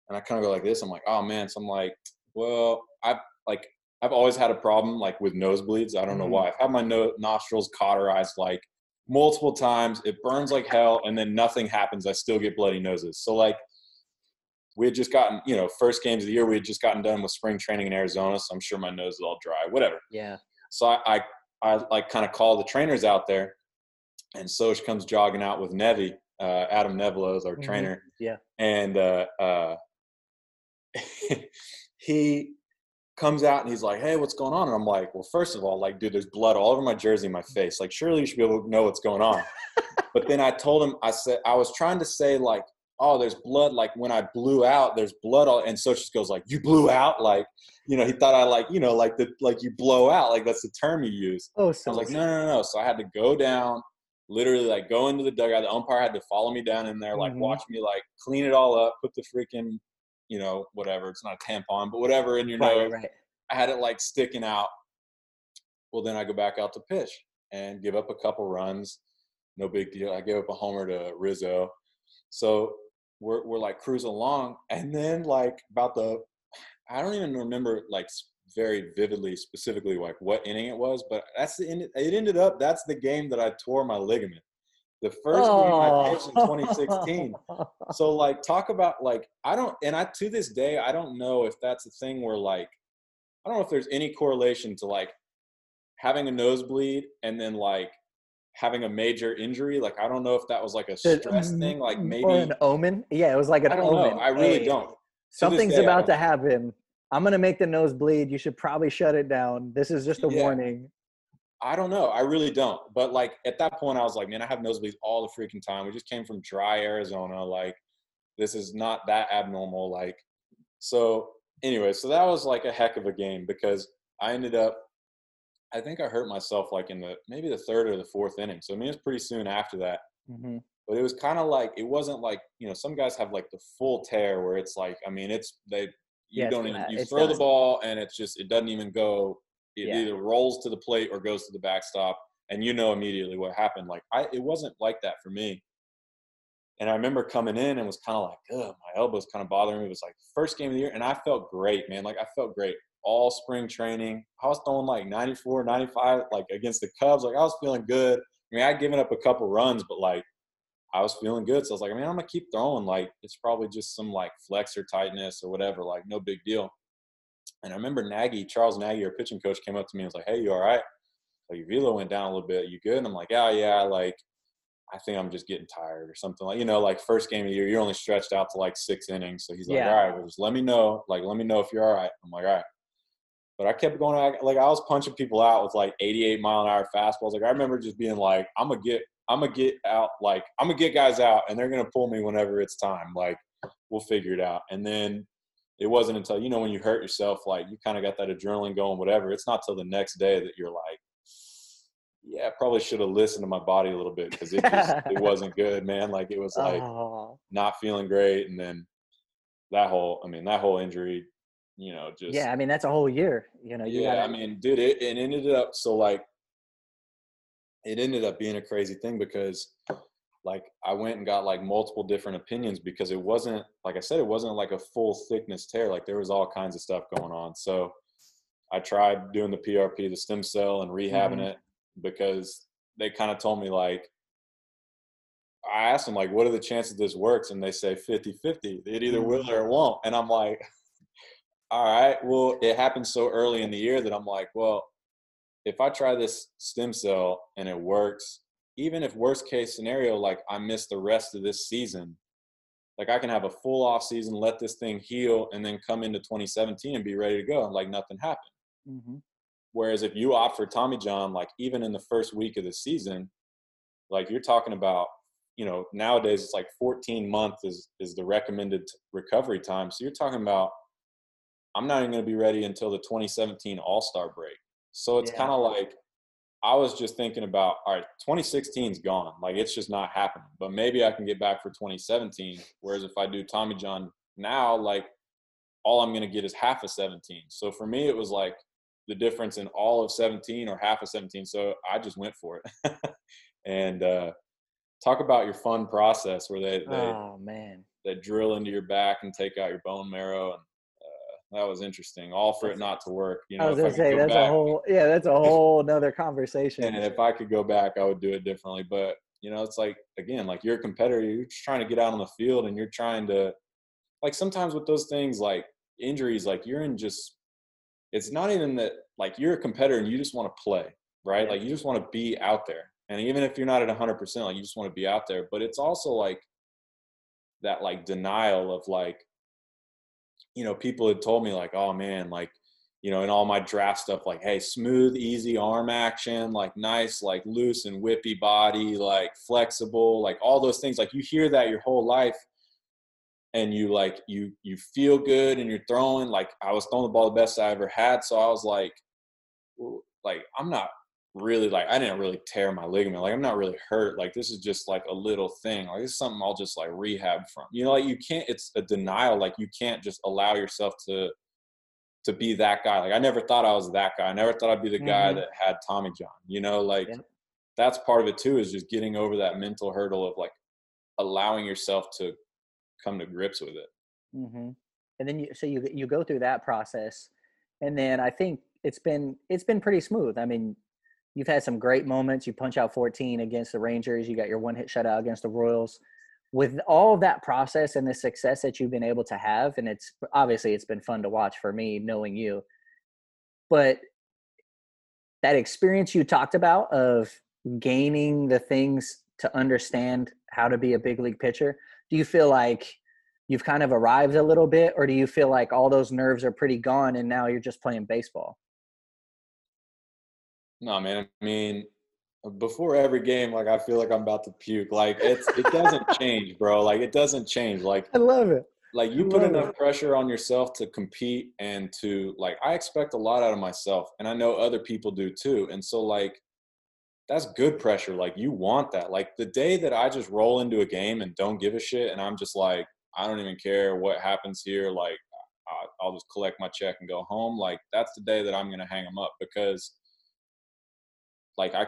And I kind of go like this. I'm like, oh man. So I'm like, well, I like I've always had a problem like with nosebleeds. I don't know Mhm. why. I've had my no- nostrils cauterized like multiple times. It burns like hell, and then nothing happens. I still get bloody noses. So like we had just gotten, you know, first games of the year, we had just gotten done with spring training in Arizona. So I'm sure my nose is all dry, whatever. Yeah. So I, I, I like kind of call the trainers out there, and Sosh comes jogging out with Nevi. Uh, Adam Nevala is our Mhm. trainer. Yeah. And uh, uh, <laughs> he comes out and he's like, "Hey, what's going on?" And I'm like, "Well, first of all, like, dude, there's blood all over my jersey and my face. Like, surely you should be able to know what's going on." <laughs> but then I told him, I said, I was trying to say like, "Oh, there's blood." Like when I blew out, there's blood all. And so just goes like, "You blew out?" Like, you know, he thought I like, you know, like the like you blow out. Like that's the term you use. Oh, so I was like, no, no, no, no. So I had to go down, literally like go into the dugout. The umpire had to follow me down in there, like Mhm. watch me like clean it all up, put the freaking, you know, whatever. It's not a tampon, but whatever in your right, nose. right. I had it like sticking out. Well, then I go back out to pitch and give up a couple runs. No big deal. I gave up a homer to Rizzo. So we're, we're like cruising along. And then, like, about the, I don't even remember like very vividly, specifically, like what inning it was, but that's the end. It ended up, that's the game that I tore my ligament. The first game I oh. pitched in 2016 <laughs> so like talk about like i don't and i to this day i don't know if that's a thing where like i don't know if there's any correlation to like having a nosebleed and then like having a major injury like i don't know if that was like a stress thing like um, Or maybe an omen. Yeah, it was like an i don't know omen. i really Hey, don't Something's day, about don't to happen. I'm gonna make the nose bleed. You should probably shut it down. This is just a Yeah. warning. I don't know. I really don't. But like at that point, I was like, man, I have nosebleeds all the freaking time. We just came from dry Arizona. Like, this is not that abnormal. Like, so anyway, so that was like a heck of a game because I ended up, I think I hurt myself like in the maybe the third or the fourth inning. So I mean, it's pretty soon after that. hmm But it was kind of like it wasn't like you know some guys have like the full tear where it's like I mean it's they you Yeah, don't even you throw the ball and it's just it doesn't even go it Yeah. either rolls to the plate or goes to the backstop and you know immediately what happened like I it wasn't like that for me and I remember coming in and was kind of like Ugh, my elbow's kind of bothering me it was like first game of the year and I felt great man like I felt great all spring training I was throwing like 94 95 like against the Cubs like I was feeling good I mean I'd given up a couple runs but like I was feeling good. So I was like, I mean, I'm gonna keep throwing. Like it's probably just some like flexor tightness or whatever. Like no big deal. And I remember Nagy, Charles Nagy, our pitching coach, came up to me and was like, Hey, you all right? Like your velo went down a little bit. You good? And I'm like, Yeah, yeah. Like I think I'm just getting tired or something. Like you know, like first game of the year, you're only stretched out to like six innings. So he's like, Yeah. All right, well, just let me know. Like let me know if you're all right. I'm like, All right. But I kept going. I- Like I was punching people out with like 88 mile an hour fastballs. Like I remember just being like, I'm gonna get I'm gonna get out like I'm gonna get guys out and they're gonna pull me whenever it's time. Like we'll figure it out. And then it wasn't until you know when you hurt yourself, like you kind of got that adrenaline going, whatever. It's not till the next day that you're like, yeah, I probably should have listened to my body a little bit because it just it <laughs> wasn't good, man. Like it was like oh, not feeling great, and then that whole I mean that whole injury, you know, just yeah. I mean, that's a whole year. You know, you yeah, gotta, I mean, dude, it, it ended up so like it ended up being a crazy thing because like I went and got like multiple different opinions because it wasn't like I said, it wasn't like a full thickness tear. Like there was all kinds of stuff going on. So I tried doing the PRP, the stem cell, and rehabbing Mhm. it because they kind of told me like I asked them like, what are the chances this works? And they say 50-50. It either will or it won't. And I'm like, all right, well, it happened so early in the year that I'm like, well, if I try this stem cell and it works, even if worst case scenario, like I miss the rest of this season, like I can have a full off season, let this thing heal, and then come into 2017 and be ready to go, and like nothing happened. Mm-hmm. Whereas if you opt for Tommy John, like even in the first week of the season, like you're talking about, you know, nowadays it's like 14 months is is the recommended recovery time. So you're talking about I'm not even going to be ready until the 2017 All Star break. So it's yeah. kind of like I was just thinking about, all right, 2016 is gone. Like it's just not happening. But maybe I can get back for 2017. Whereas if I do Tommy John now, like all I'm going to get is half of 17. So for me, it was like the difference in all of 17 or half of 17. So I just went for it. <laughs> and uh, talk about your fun process where they, they, oh man, they drill into your back and take out your bone marrow and that was interesting. All for it not to work. You know, I was gonna say that's back, a whole yeah, that's a <laughs> whole another conversation. And if I could go back, I would do it differently. But you know, it's like again, like you're a competitor, you're just trying to get out on the field and you're trying to like sometimes with those things like injuries, like you're in just it's not even that like you're a competitor and you just want to play, right? Like you just want to be out there. And even if you're not at 100%, like you just want to be out there. But it's also like that like denial of like you know, people had told me like, oh man, like, you know, in all my draft stuff, like, hey, smooth, easy arm action, like nice, like loose and whippy body, like flexible, like all those things. Like you hear that your whole life and you like you you feel good and you're throwing like I was throwing the ball the best I ever had. So I was like, like I'm not really like I didn't really tear my ligament. Like I'm not really hurt. Like this is just like a little thing. Like this is something I'll just like rehab from. You know, like you can't. It's a denial. Like you can't just allow yourself to to be that guy. Like I never thought I was that guy. I never thought I'd be the mm-hmm. guy that had Tommy John. You know, like yeah. that's part of it too. Is just getting over that mental hurdle of like allowing yourself to come to grips with it. Mm-hmm. And then you so you you go through that process, and then I think it's been it's been pretty smooth. I mean, you've had some great moments. You punch out 14 against the Rangers. You got your one hit shutout against the Royals. With all of that process and the success that you've been able to have, and it's obviously it's been fun to watch for me knowing you. But that experience you talked about of gaining the things to understand how to be a big league pitcher, do you feel like you've kind of arrived a little bit, or do you feel like all those nerves are pretty gone and now you're just playing baseball? No, man. I mean, before every game, like I feel like I'm about to puke. Like it's it doesn't change, bro. Like it doesn't change. Like I love it. Like you put enough it. pressure on yourself to compete and to like I expect a lot out of myself, and I know other people do too. And so like that's good pressure. Like you want that. Like the day that I just roll into a game and don't give a shit, and I'm just like I don't even care what happens here. Like I'll just collect my check and go home. Like that's the day that I'm gonna hang them up because like I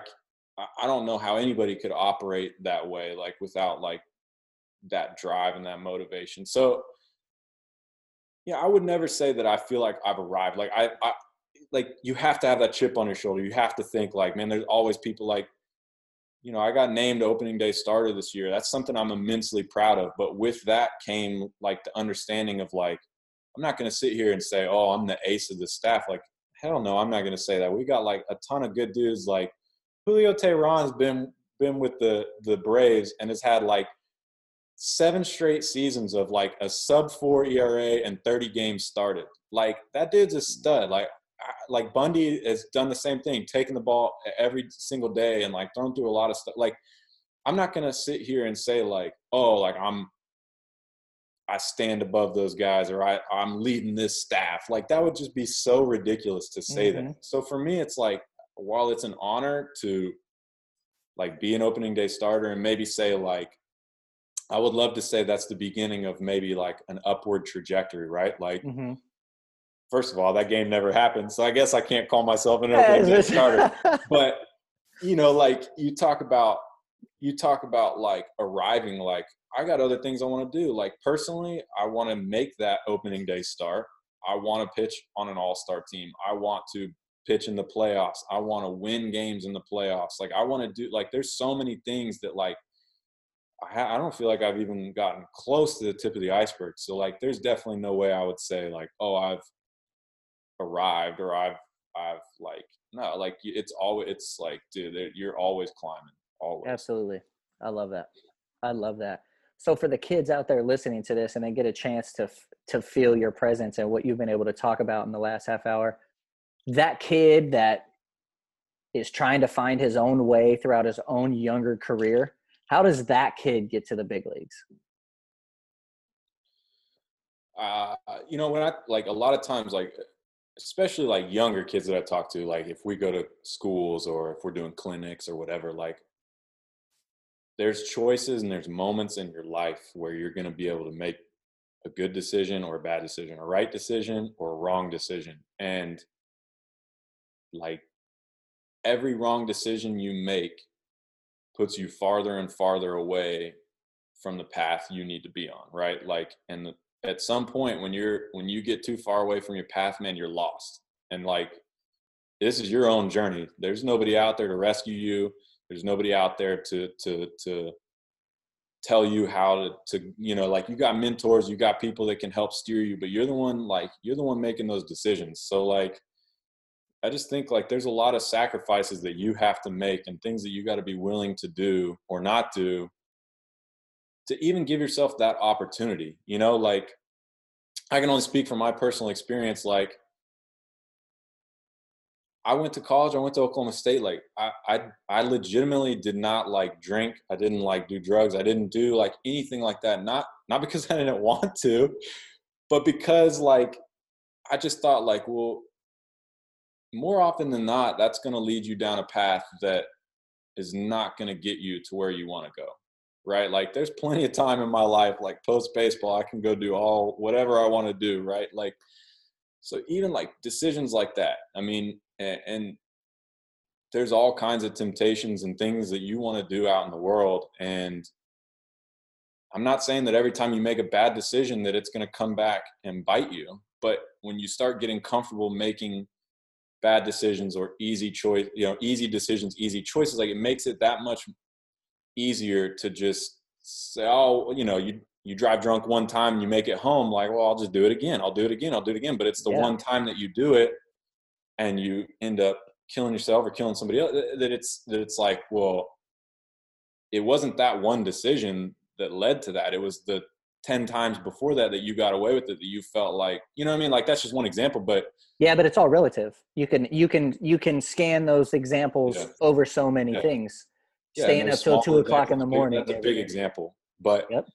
I don't know how anybody could operate that way like without like that drive and that motivation. So yeah, I would never say that I feel like I've arrived. Like I, I like you have to have that chip on your shoulder. You have to think like, man, there's always people like you know, I got named opening day starter this year. That's something I'm immensely proud of. But with that came like the understanding of like, I'm not going to sit here and say, oh, I'm the ace of the staff. Like, hell no, I'm not going to say that. We got like a ton of good dudes. Like Julio Teheran's been been with the the Braves and has had like seven straight seasons of like a sub four ERA and 30 games started. Like that dude's a stud. Like like Bundy has done the same thing, taking the ball every single day and like thrown through a lot of stuff. Like I'm not gonna sit here and say like, oh, like I'm I stand above those guys or I, I'm leading this staff. Like that would just be so ridiculous to say mm-hmm. that. So for me, it's like, while it's an honor to like be an opening day starter and maybe say like, I would love to say that's the beginning of maybe like an upward trajectory, right? Like, mm-hmm. first of all, that game never happened. So I guess I can't call myself an <laughs> opening day starter. <laughs> but, you know, like you talk about, you talk about like arriving like I got other things I want to do. Like personally, I want to make that opening day start. I want to pitch on an all-star team. I want to pitch in the playoffs. I want to win games in the playoffs. Like I want to do like there's so many things that like I, I don't feel like I've even gotten close to the tip of the iceberg. So like there's definitely no way I would say like oh I've arrived or I've I've like no like it's always it's like dude you're always climbing always. Absolutely. I love that. I love that. so for the kids out there listening to this and they get a chance to to feel your presence and what you've been able to talk about in the last half hour that kid that is trying to find his own way throughout his own younger career how does that kid get to the big leagues uh, you know when i like a lot of times like especially like younger kids that i talk to like if we go to schools or if we're doing clinics or whatever like there's choices and there's moments in your life where you're going to be able to make a good decision or a bad decision, a right decision or a wrong decision. And like every wrong decision you make puts you farther and farther away from the path you need to be on, right? Like and the, at some point when you're when you get too far away from your path, man, you're lost. And like this is your own journey. There's nobody out there to rescue you there's nobody out there to to to tell you how to, to you know like you got mentors you got people that can help steer you but you're the one like you're the one making those decisions. So like i just think like there's a lot of sacrifices that you have to make and things that you got to be willing to do or not do to even give yourself that opportunity you know like i can only speak from my personal experience like I went to college. I went to Oklahoma State. Like I, I, I legitimately did not like drink. I didn't like do drugs. I didn't do like anything like that. Not, not because <laughs> I didn't want to, but because like I just thought like, well, more often than not, that's going to lead you down a path that is not going to get you to where you want to go. Right. Like there's plenty of time in my life, like post baseball, I can go do all whatever I want to do. Right. Like, so even like decisions like that, I mean, and, and there's all kinds of temptations and things that you want to do out in the world and i'm not saying that every time you make a bad decision that it's going to come back and bite you but when you start getting comfortable making bad decisions or easy choice you know easy decisions easy choices like it makes it that much easier to just say oh you know you you drive drunk one time and you make it home like well i'll just do it again i'll do it again i'll do it again but it's the yeah. one time that you do it and you end up killing yourself or killing somebody else that it's that it's like well it wasn't that one decision that led to that it was the 10 times before that that you got away with it that you felt like you know what i mean like that's just one example but yeah but it's all relative you can you can you can scan those examples yeah. over so many yeah. things yeah, staying up till two o'clock in the morning that's a big example but yep.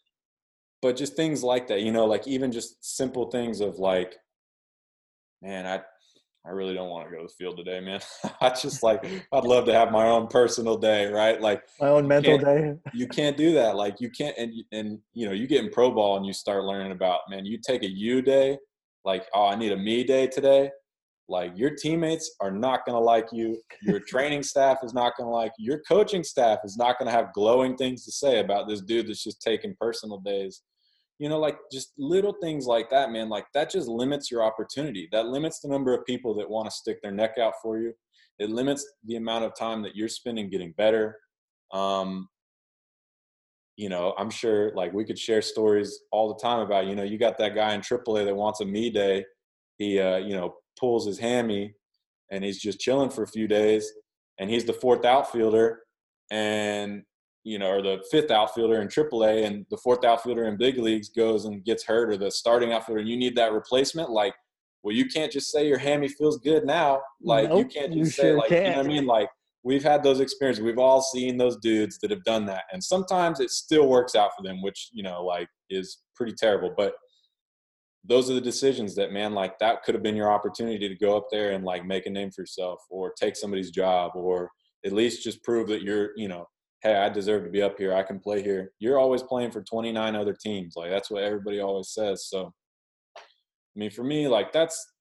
but just things like that you know like even just simple things of like man i I really don't want to go to the field today, man. <laughs> I just like I'd love to have my own personal day, right? Like my own mental day. you can't do that. Like you can't, and and you know, you get in pro ball and you start learning about man. You take a you day, like oh, I need a me day today. Like your teammates are not going to like you. Your <laughs> training staff is not going to like you. Your coaching staff is not going to have glowing things to say about this dude that's just taking personal days you know like just little things like that man like that just limits your opportunity. That limits the number of people that want to stick their neck out for you. It limits the amount of time that you're spending getting better. Um you know i'm sure like we could share stories all the time about you know you got that guy in aaa that wants a me day. He uh you know pulls his hammy and he's just chilling for a few days and he's the fourth outfielder and you know, or the fifth outfielder in AAA, and the fourth outfielder in big leagues goes and gets hurt, or the starting outfielder, and you need that replacement. Like, well, you can't just say your hammy feels good now. Like, nope, you can't just say, sure like, can. you know what I mean? Like, we've had those experiences. We've all seen those dudes that have done that, and sometimes it still works out for them, which you know, like, is pretty terrible. But those are the decisions that man like that could have been your opportunity to go up there and like make a name for yourself or take somebody's job or at least just prove that you're you know hey, I deserve to be up here. I can play here. You're always playing for 29 other teams. Like that's what everybody always says. So, I mean, for me, like that's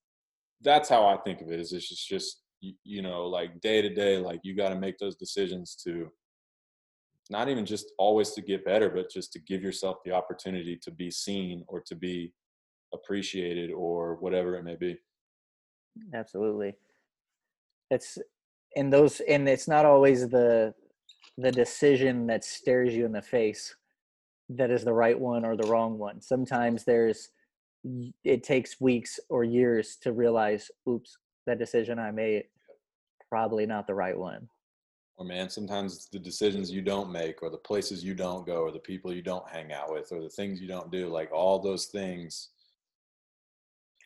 that's how I think of it. Is it's just just you, you know like day to day, like you got to make those decisions to not even just always to get better, but just to give yourself the opportunity to be seen or to be appreciated or whatever it may be. Absolutely. It's and those and it's not always the the decision that stares you in the face that is the right one or the wrong one. Sometimes there's it takes weeks or years to realize, oops, that decision I made probably not the right one. or man, sometimes the decisions you don't make, or the places you don't go, or the people you don't hang out with, or the things you don't do. Like all those things,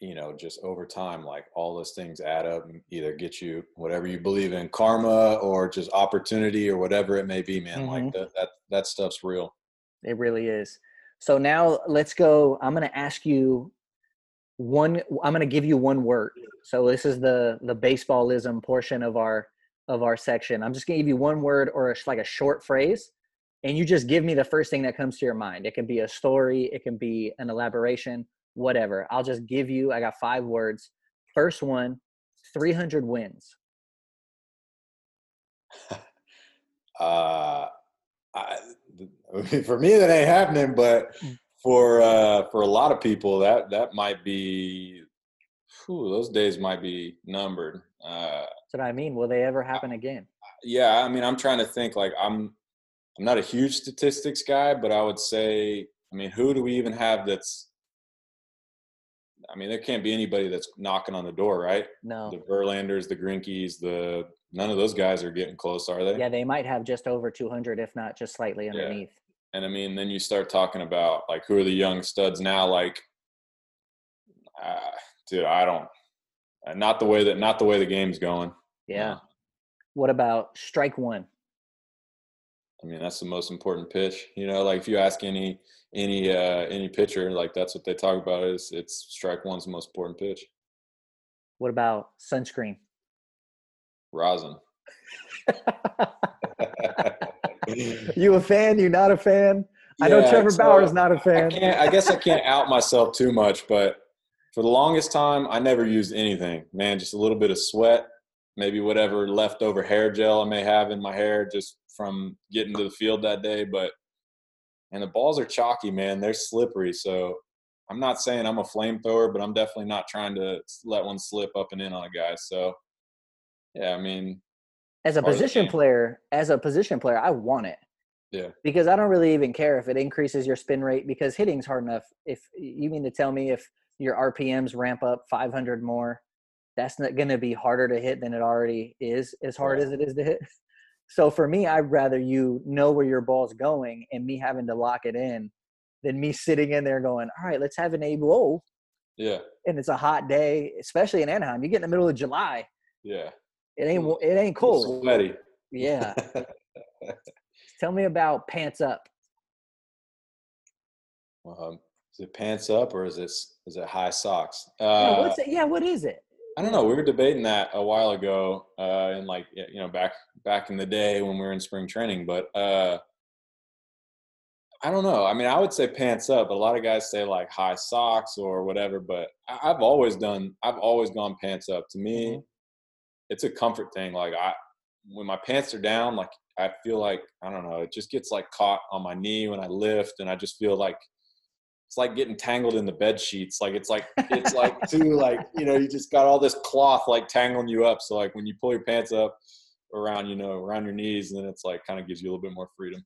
you know, just over time, like all those things add up and either get you whatever you believe in, karma, or just opportunity, or whatever it may be. Man, mm-hmm. like that, that that stuff's real. It really is. So now let's go. I'm going to ask you one. I'm going to give you one word. So this is the the baseballism portion of our of our section. I'm just going to give you one word or a, like a short phrase, and you just give me the first thing that comes to your mind. It can be a story, it can be an elaboration, whatever. I'll just give you. I got five words. First one, 300 wins. <laughs> uh, I, <laughs> for me that ain't happening, but mm. for uh, for a lot of people that that might be. Whew, those days might be numbered. Uh, That's what I mean. Will they ever happen again? Yeah, I mean, I'm trying to think. Like, I'm I'm not a huge statistics guy, but I would say, I mean, who do we even have that's I mean, there can't be anybody that's knocking on the door, right? No. The Verlanders, the Greinkes, the none of those guys are getting close, are they? Yeah, they might have just over 200, if not just slightly underneath. Yeah. And I mean, then you start talking about like who are the young studs now? Like, uh, dude, I don't. Not the way that not the way the game's going. Yeah. What about strike one? I mean, that's the most important pitch. You know, like if you ask any any uh, any pitcher, like that's what they talk about is it's strike one's the most important pitch. What about sunscreen? Rosin. <laughs> you a fan? You not a fan? Yeah, I know Trevor Bauer is not a fan. I, I guess I can't out myself too much, but for the longest time, I never used anything. Man, just a little bit of sweat, maybe whatever leftover hair gel I may have in my hair just from getting to the field that day. But and the balls are chalky, man. They're slippery. So I'm not saying I'm a flamethrower, but I'm definitely not trying to let one slip up and in on a guy. So yeah, I mean, as a position player, as a position player, I want it. Yeah. Because I don't really even care if it increases your spin rate because hitting's hard enough. If you mean to tell me if your RPMs ramp up 500 more, that's not going to be harder to hit than it already is, as hard as it is to hit. <laughs> So for me, I'd rather you know where your ball's going and me having to lock it in than me sitting in there going, all right, let's have an A whoa. Yeah. And it's a hot day, especially in Anaheim. You get in the middle of July. Yeah. It ain't it ain't cold. Sweaty. Yeah. <laughs> Tell me about pants up. Um, is it pants up or is it is it high socks? Uh, yeah, what's it? Yeah, what is it? I don't know. We were debating that a while ago, uh, in like you know back back in the day when we were in spring training. But uh, I don't know. I mean, I would say pants up, but a lot of guys say like high socks or whatever. But I've always done. I've always gone pants up. To me, mm-hmm. it's a comfort thing. Like I, when my pants are down, like I feel like I don't know. It just gets like caught on my knee when I lift, and I just feel like it's like getting tangled in the bed sheets. Like it's like it's like too like you know you just got all this cloth like tangling you up. So like when you pull your pants up around you know around your knees, and then it's like kind of gives you a little bit more freedom.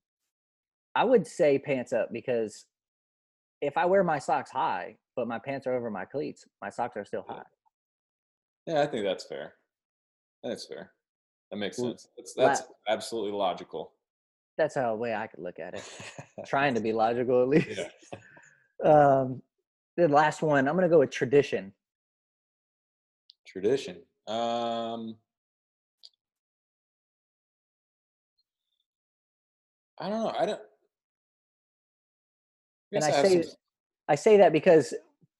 I would say pants up because if I wear my socks high, but my pants are over my cleats, my socks are still high. Yeah, I think that's fair. That's fair. That makes sense. That's that's absolutely logical. That's how a way I could look at it. <laughs> Trying to be logical at least. Yeah. <laughs> Um, the last one, I'm going to go with tradition. Tradition. Um, I don't know. I don't. I and I, I say some... I say that because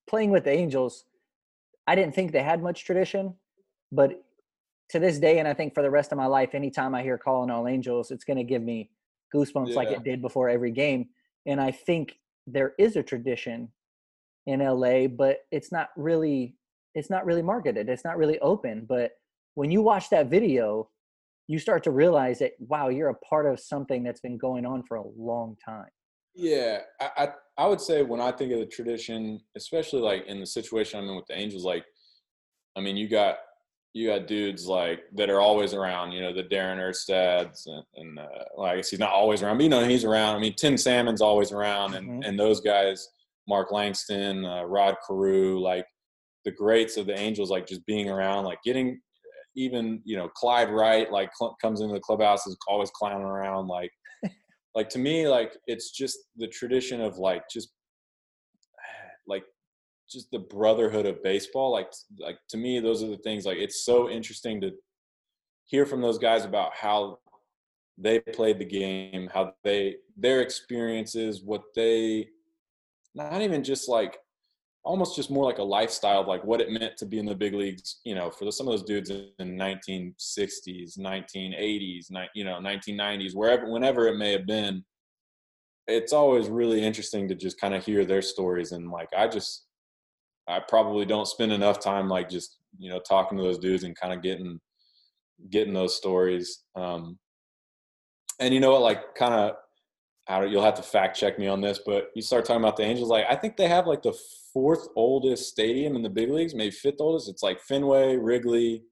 playing with the Angels, I didn't think they had much tradition, but to this day, and I think for the rest of my life, anytime I hear "Calling All Angels," it's going to give me goosebumps yeah. like it did before every game. And I think there is a tradition in LA, but it's not really it's not really marketed. It's not really open. But when you watch that video, you start to realize that wow, you're a part of something that's been going on for a long time. Yeah, I, I, I would say when I think of the tradition, especially like in the situation I'm in with the Angels, like I mean, you got you got dudes like that are always around, you know, the Darren Erstads and, and uh, well, I guess he's not always around, but you know, he's around. I mean, Tim Salmon's always around and, mm-hmm. and those guys, Mark Langston, uh, Rod Carew, like the greats of the Angels, like just being around, like getting, even you know Clyde Wright like cl- comes into the clubhouse is always clowning around like <laughs> like to me like it's just the tradition of like just <sighs> like just the brotherhood of baseball like like to me those are the things like it's so interesting to hear from those guys about how they played the game how they their experiences what they not even just like almost just more like a lifestyle of like what it meant to be in the big leagues you know for the, some of those dudes in 1960s 1980s you know 1990s wherever whenever it may have been it's always really interesting to just kind of hear their stories and like i just i probably don't spend enough time like just you know talking to those dudes and kind of getting getting those stories um and you know what like kind of I don't, you'll have to fact check me on this, but you start talking about the Angels. Like, I think they have like the fourth oldest stadium in the big leagues, maybe fifth oldest. It's like Fenway, Wrigley,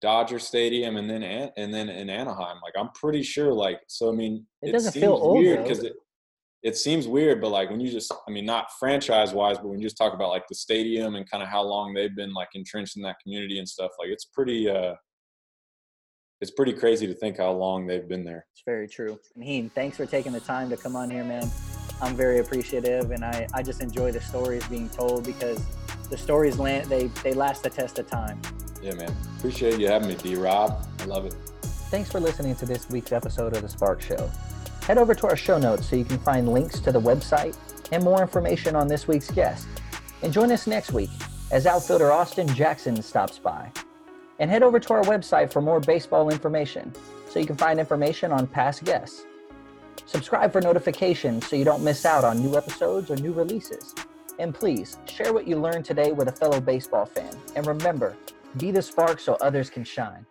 Dodger Stadium, and then and then in Anaheim. Like, I'm pretty sure. Like, so I mean, it, it doesn't feel old weird because it it seems weird, but like when you just, I mean, not franchise wise, but when you just talk about like the stadium and kind of how long they've been like entrenched in that community and stuff, like it's pretty. uh it's pretty crazy to think how long they've been there. It's very true. Naheem, thanks for taking the time to come on here, man. I'm very appreciative, and I, I just enjoy the stories being told because the stories land they they last the test of time. Yeah, man. Appreciate you having me, D. Rob. I love it. Thanks for listening to this week's episode of the Sparkk Show. Head over to our show notes so you can find links to the website and more information on this week's guest. And join us next week as outfielder Austin Jackson stops by. And head over to our website for more baseball information so you can find information on past guests. Subscribe for notifications so you don't miss out on new episodes or new releases. And please share what you learned today with a fellow baseball fan. And remember, be the spark so others can shine.